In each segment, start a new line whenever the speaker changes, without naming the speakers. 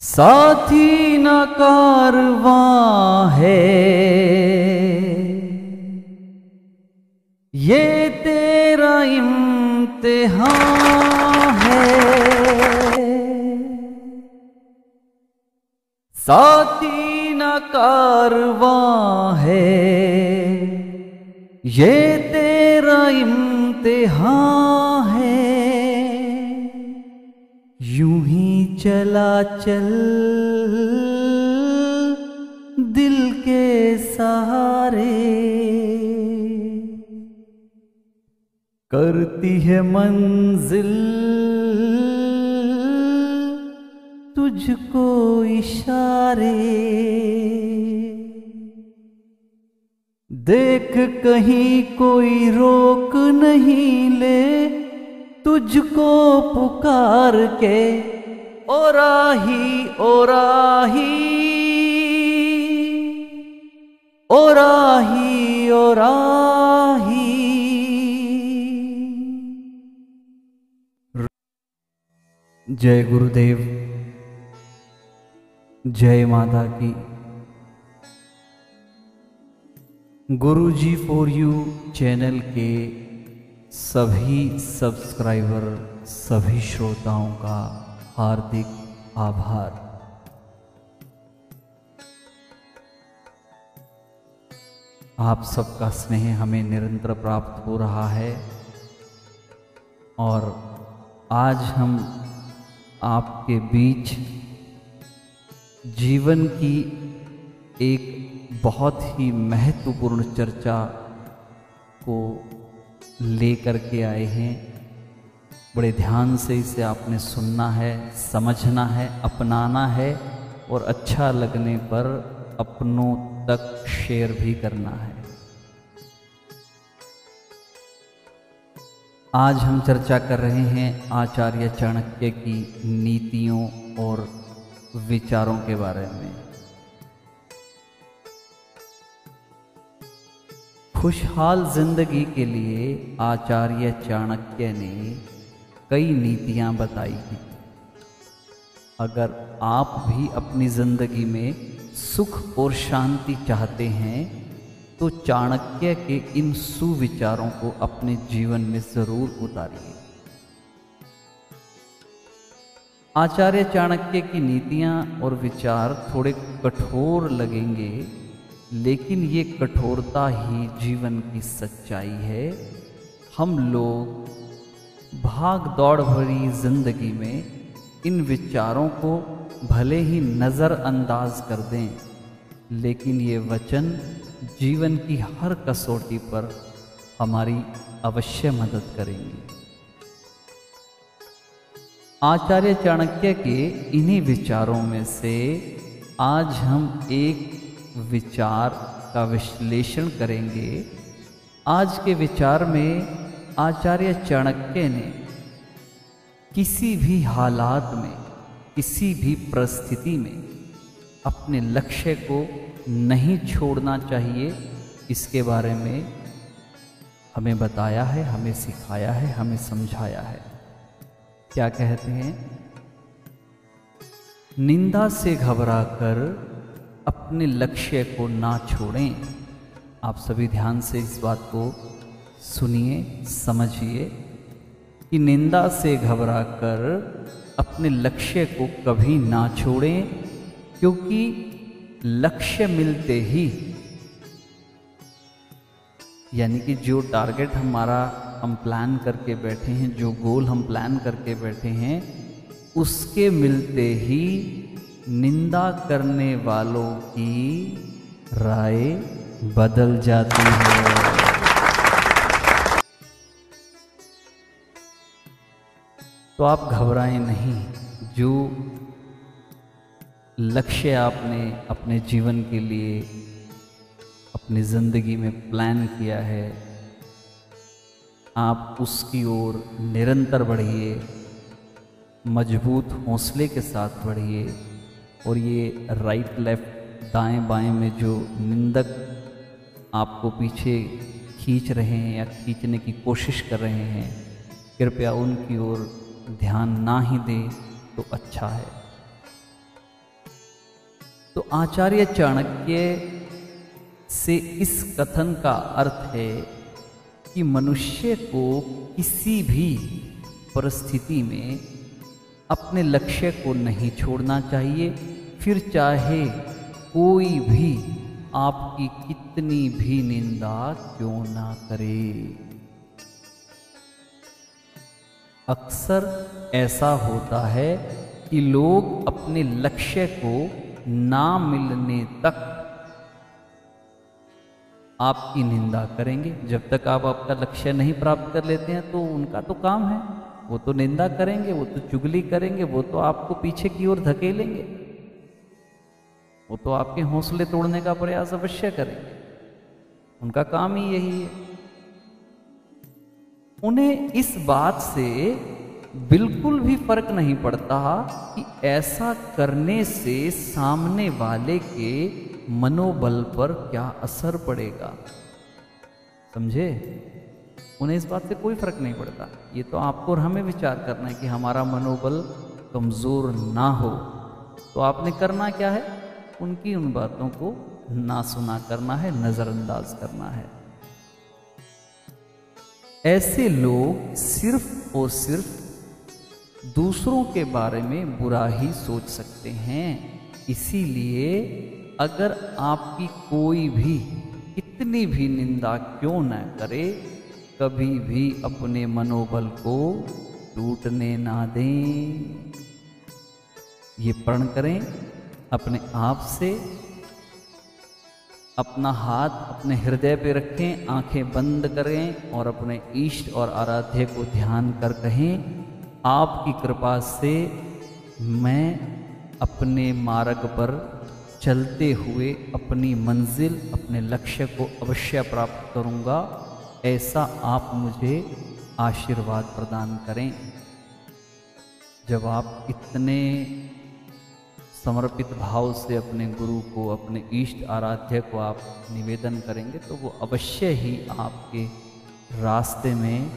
साथी न कारवां है। ये तेरा इम्तिहान है। साथी न कारवां है। ये तेरा इम्तिहान है। यूँ ही चला चल, दिल के सहारे। करती है मंजिल, तुझको इशारे। देख कहीं कोई रोक नहीं ले, तुझको पुकार के ओ राही ओ राही ओ राही ओ राही जय गुरुदेव, जय माता की। गुरु जी फॉर यू चैनल के सभी सब्सक्राइबर सभी श्रोताओं का हार्दिक आभार। आप सबका स्नेह हमें निरंतर प्राप्त हो रहा है और आज हम आपके बीच जीवन की एक बहुत ही महत्वपूर्ण चर्चा को लेकर के आए हैं। बड़े ध्यान से इसे आपने सुनना है, समझना है, अपनाना है और अच्छा लगने पर अपनों तक शेयर भी करना है। आज हम चर्चा कर रहे हैं आचार्य चाणक्य की नीतियों और विचारों के बारे में। खुशहाल ज़िंदगी के लिए आचार्य चाणक्य ने कई नीतियाँ बताई। हैं अगर आप भी अपनी ज़िंदगी में सुख और शांति चाहते हैं तो चाणक्य के इन सुविचारों को अपने जीवन में ज़रूर उतारिए। आचार्य चाणक्य की नीतियाँ और विचार थोड़े कठोर लगेंगे, लेकिन ये कठोरता ही जीवन की सच्चाई है। हम लोग भाग दौड़ भरी ज़िंदगी में इन विचारों को भले ही नज़रअंदाज कर दें, लेकिन ये वचन जीवन की हर कसौटी पर हमारी अवश्य मदद करेंगे। आचार्य चाणक्य के इन्हीं विचारों में से आज हम एक विचार का विश्लेषण करेंगे। आज के विचार में आचार्य चाणक्य ने किसी भी हालात में, किसी भी परिस्थिति में अपने लक्ष्य को नहीं छोड़ना चाहिए। इसके बारे में हमें बताया है, हमें सिखाया है, हमें समझाया है। क्या कहते हैं? निंदा से घबराकर अपने लक्ष्य को ना छोड़ें। आप सभी ध्यान से इस बात को सुनिए, समझिए कि निंदा से घबराकर अपने लक्ष्य को कभी ना छोड़ें, क्योंकि लक्ष्य मिलते ही। यानी कि जो टारगेट हमारा हम प्लान करके बैठे हैं, जो गोल हम प्लान करके बैठे हैं, उसके मिलते ही निंदा करने वालों की राय बदल जाती है। तो आप घबराएँ नहीं। जो लक्ष्य आपने अपने जीवन के लिए, अपनी ज़िंदगी में प्लान किया है, आप उसकी ओर निरंतर बढ़िए, मज़बूत हौसले के साथ बढ़िए और ये राइट लेफ़्ट दाएँ बाएँ में जो निंदक आपको पीछे खींच रहे हैं या खींचने की कोशिश कर रहे हैं, कृपया उनकी ओर ध्यान ना ही दे तो अच्छा है। तो आचार्य चाणक्य से इस कथन का अर्थ है कि मनुष्य को किसी भी परिस्थिति में अपने लक्ष्य को नहीं छोड़ना चाहिए। फिर चाहे कोई भी आपकी कितनी भी निंदा क्यों ना करे। अक्सर ऐसा होता है कि लोग अपने लक्ष्य को ना मिलने तक आपकी निंदा करेंगे। जब तक आप आपका लक्ष्य नहीं प्राप्त कर लेते हैं तो उनका तो काम है। वो तो निंदा करेंगे, वो तो चुगली करेंगे, वो तो आपको पीछे की ओर धकेलेंगे। वो तो आपके हौसले तोड़ने का प्रयास अवश्य करेंगे। उनका काम ही यही है। उन्हें इस बात से बिल्कुल भी फ़र्क नहीं पड़ता कि ऐसा करने से सामने वाले के मनोबल पर क्या असर पड़ेगा। समझे? उन्हें इस बात से कोई फ़र्क नहीं पड़ता। ये तो आपको और हमें विचार करना है कि हमारा मनोबल कमज़ोर ना हो। तो आपने करना क्या है? उनकी उन बातों को ना सुना करना है, नज़रअंदाज करना है। ऐसे लोग सिर्फ़ और सिर्फ़ दूसरों के बारे में बुरा ही सोच सकते हैं। इसीलिए अगर आपकी कोई भी कितनी भी निंदा क्यों न करे, कभी भी अपने मनोबल को टूटने ना दें। ये प्रण करें, अपने आप से अपना हाथ अपने हृदय पे रखें, आँखें बंद करें और अपने इष्ट और आराध्य को ध्यान कर कहें, आपकी कृपा से मैं अपने मार्ग पर चलते हुए अपनी मंजिल, अपने लक्ष्य को अवश्य प्राप्त करूँगा। ऐसा आप मुझे आशीर्वाद प्रदान करें। जब आप इतने समर्पित भाव से अपने गुरु को, अपने इष्ट आराध्य को आप निवेदन करेंगे तो वो अवश्य ही आपके रास्ते में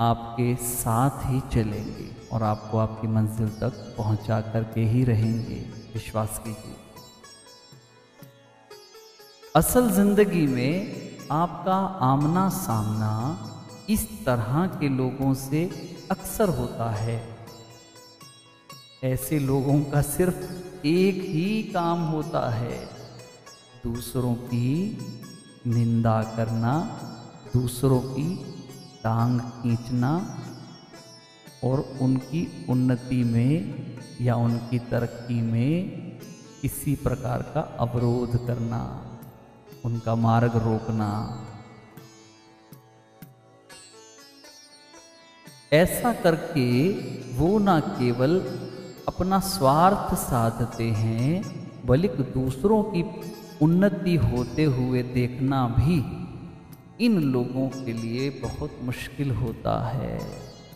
आपके साथ ही चलेंगे और आपको आपकी मंजिल तक पहुँचा करके ही रहेंगे। विश्वास कीजिए। असल ज़िंदगी में आपका आमना सामना इस तरह के लोगों से अक्सर होता है। ऐसे लोगों का सिर्फ़ एक ही काम होता है, दूसरों की निंदा करना, दूसरों की टांग खींचना और उनकी उन्नति में या उनकी तरक्की में किसी प्रकार का अवरोध करना, उनका मार्ग रोकना। ऐसा करके वो ना केवल अपना स्वार्थ साधते हैं, बल्कि दूसरों की उन्नति होते हुए देखना भी इन लोगों के लिए बहुत मुश्किल होता है।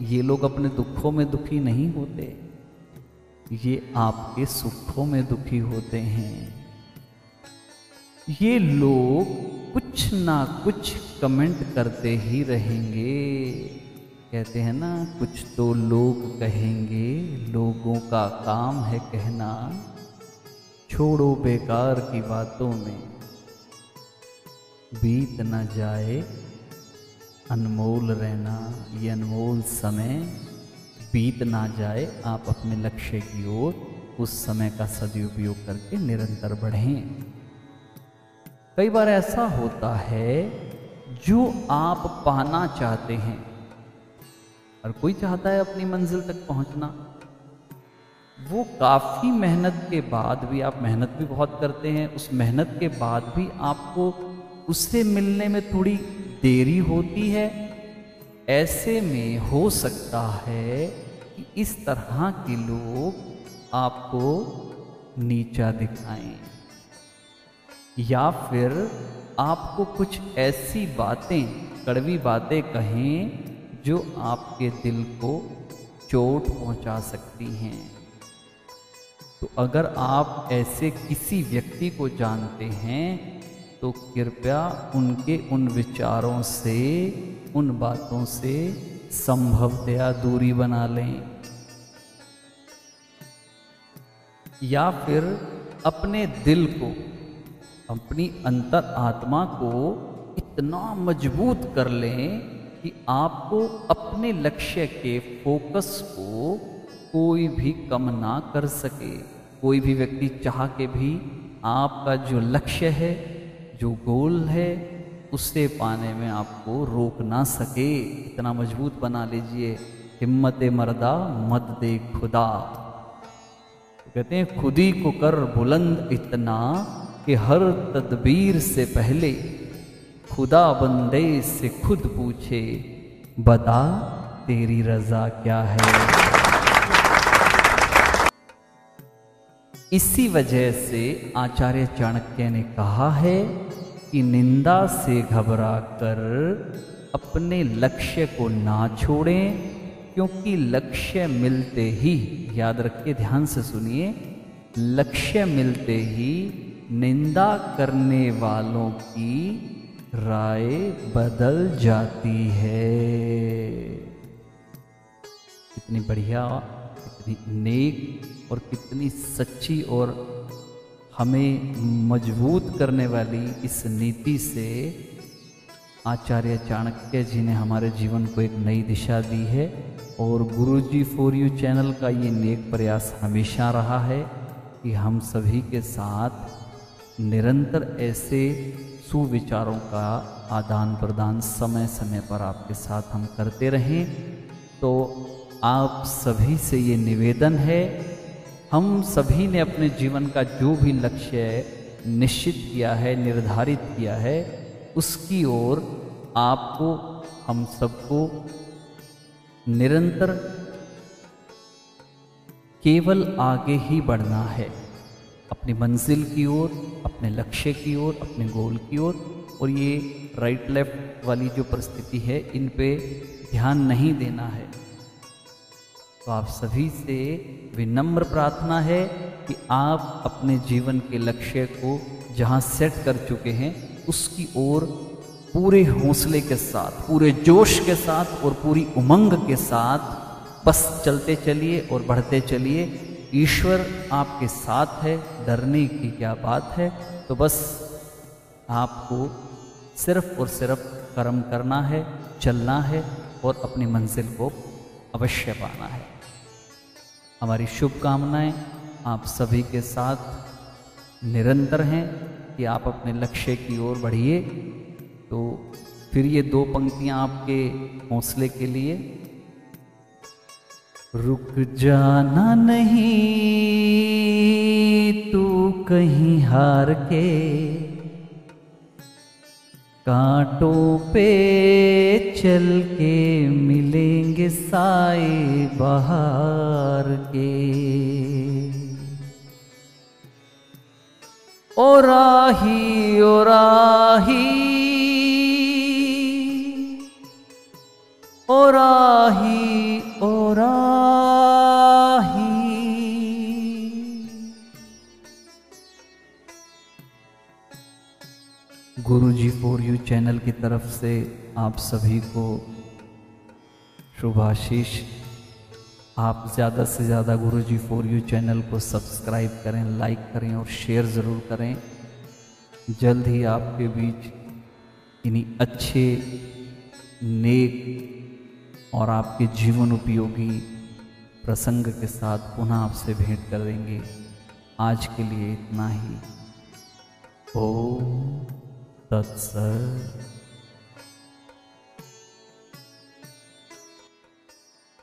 ये लोग अपने दुखों में दुखी नहीं होते, ये आपके सुखों में दुखी होते हैं। ये लोग कुछ ना कुछ कमेंट करते ही रहेंगे। कहते हैं ना, कुछ तो लोग कहेंगे, लोगों का काम है कहना। छोड़ो बेकार की बातों में। बीत न जाए अनमोल रहना, ये अनमोल समय। बीत ना जाए आप अपने लक्ष्य की ओर, उस समय का सदुपयोग करके निरंतर बढ़ें। कई बार ऐसा होता है, जो आप पाना चाहते हैं और कोई चाहता है अपनी मंजिल तक पहुँचना? वो काफ़ी मेहनत के बाद भी, आप मेहनत भी बहुत करते हैं, उस मेहनत के बाद भी आपको उससे मिलने में थोड़ी देरी होती है। ऐसे में हो सकता है कि इस तरह के लोग आपको नीचा दिखाएँ। या फिर आपको कुछ ऐसी बातें, कड़वी बातें कहें जो आपके दिल को चोट पहुँचा सकती हैं। तो अगर आप ऐसे किसी व्यक्ति को जानते हैं तो कृपया उनके उन विचारों से, उन बातों से संभवतया दूरी बना लें। या फिर अपने दिल को, अपनी अंतर आत्मा को इतना मज़बूत कर लें कि आपको अपने लक्ष्य के फोकस को कोई भी कम ना कर सके। कोई भी व्यक्ति चाह के भी आपका जो लक्ष्य है, जो गोल है उसे पाने में आपको रोक ना सके। इतना मज़बूत बना लीजिए, हिम्मत मर्दा मत दे खुदा। तो कहते हैं, खुदी को कर बुलंद इतना कि हर तदबीर से पहले खुदा बंदे से खुद पूछे, बता तेरी रजा क्या है? इसी वजह से आचार्य चाणक्य ने कहा है कि निंदा से घबरा कर अपने लक्ष्य को ना छोड़ें, क्योंकि लक्ष्य मिलते ही, याद रखिए ध्यान से सुनिए, लक्ष्य मिलते ही निंदा करने वालों की राय बदल जाती है। कितनी बढ़िया, कितनी नेक और कितनी सच्ची और हमें मज़बूत करने वाली इस नीति से आचार्य चाणक्य जी ने हमारे जीवन को एक नई दिशा दी है और गुरु जी फॉर यू चैनल का ये नेक प्रयास हमेशा रहा है कि हम सभी के साथ निरंतर ऐसे सुविचारों का आदान प्रदान समय समय पर आपके साथ हम करते रहें। तो आप सभी से ये निवेदन है, हम सभी ने अपने जीवन का जो भी लक्ष्य निश्चित किया है, निर्धारित किया है, उसकी ओर आपको, हम सबको निरंतर केवल आगे ही बढ़ना है। अपनी मंजिल की ओर अपने लक्ष्य की ओर, अपने गोल की ओर। और ये राइट लेफ़्ट वाली जो परिस्थिति है, इन पे ध्यान नहीं देना है। तो आप सभी से विनम्र प्रार्थना है कि आप अपने जीवन के लक्ष्य को जहाँ सेट कर चुके हैं, उसकी ओर पूरे हौसले के साथ, पूरे जोश के साथ और पूरी उमंग के साथ बस चलते चलिए और बढ़ते चलिए। ईश्वर आपके साथ है, डरने की क्या बात है? तो बस आपको सिर्फ़ और सिर्फ़ कर्म करना है, चलना है और अपनी मंजिल को अवश्य पाना है। हमारी शुभकामनाएँ आप सभी के साथ निरंतर हैं कि आप अपने लक्ष्य की ओर बढ़िए। तो फिर ये दो पंक्तियाँ आपके हौसले के लिए रुक जाना नहीं तू कहीं हार के। कांटों पे चल के मिलेंगे साए बाहर के। ओ राही ओ राही ओ राही। जी चैनल की तरफ़ से आप सभी को शुभाशीष। आप ज़्यादा से ज़्यादा Guru ji for you channel को सब्सक्राइब करें लाइक करें और शेयर ज़रूर करें। जल्द ही आपके बीच इन्हीं अच्छे, नेक और आपके जीवन उपयोगी प्रसंग के साथ पुनः आपसे भेंट कर देंगे आज के लिए इतना ही। ओ तत्सर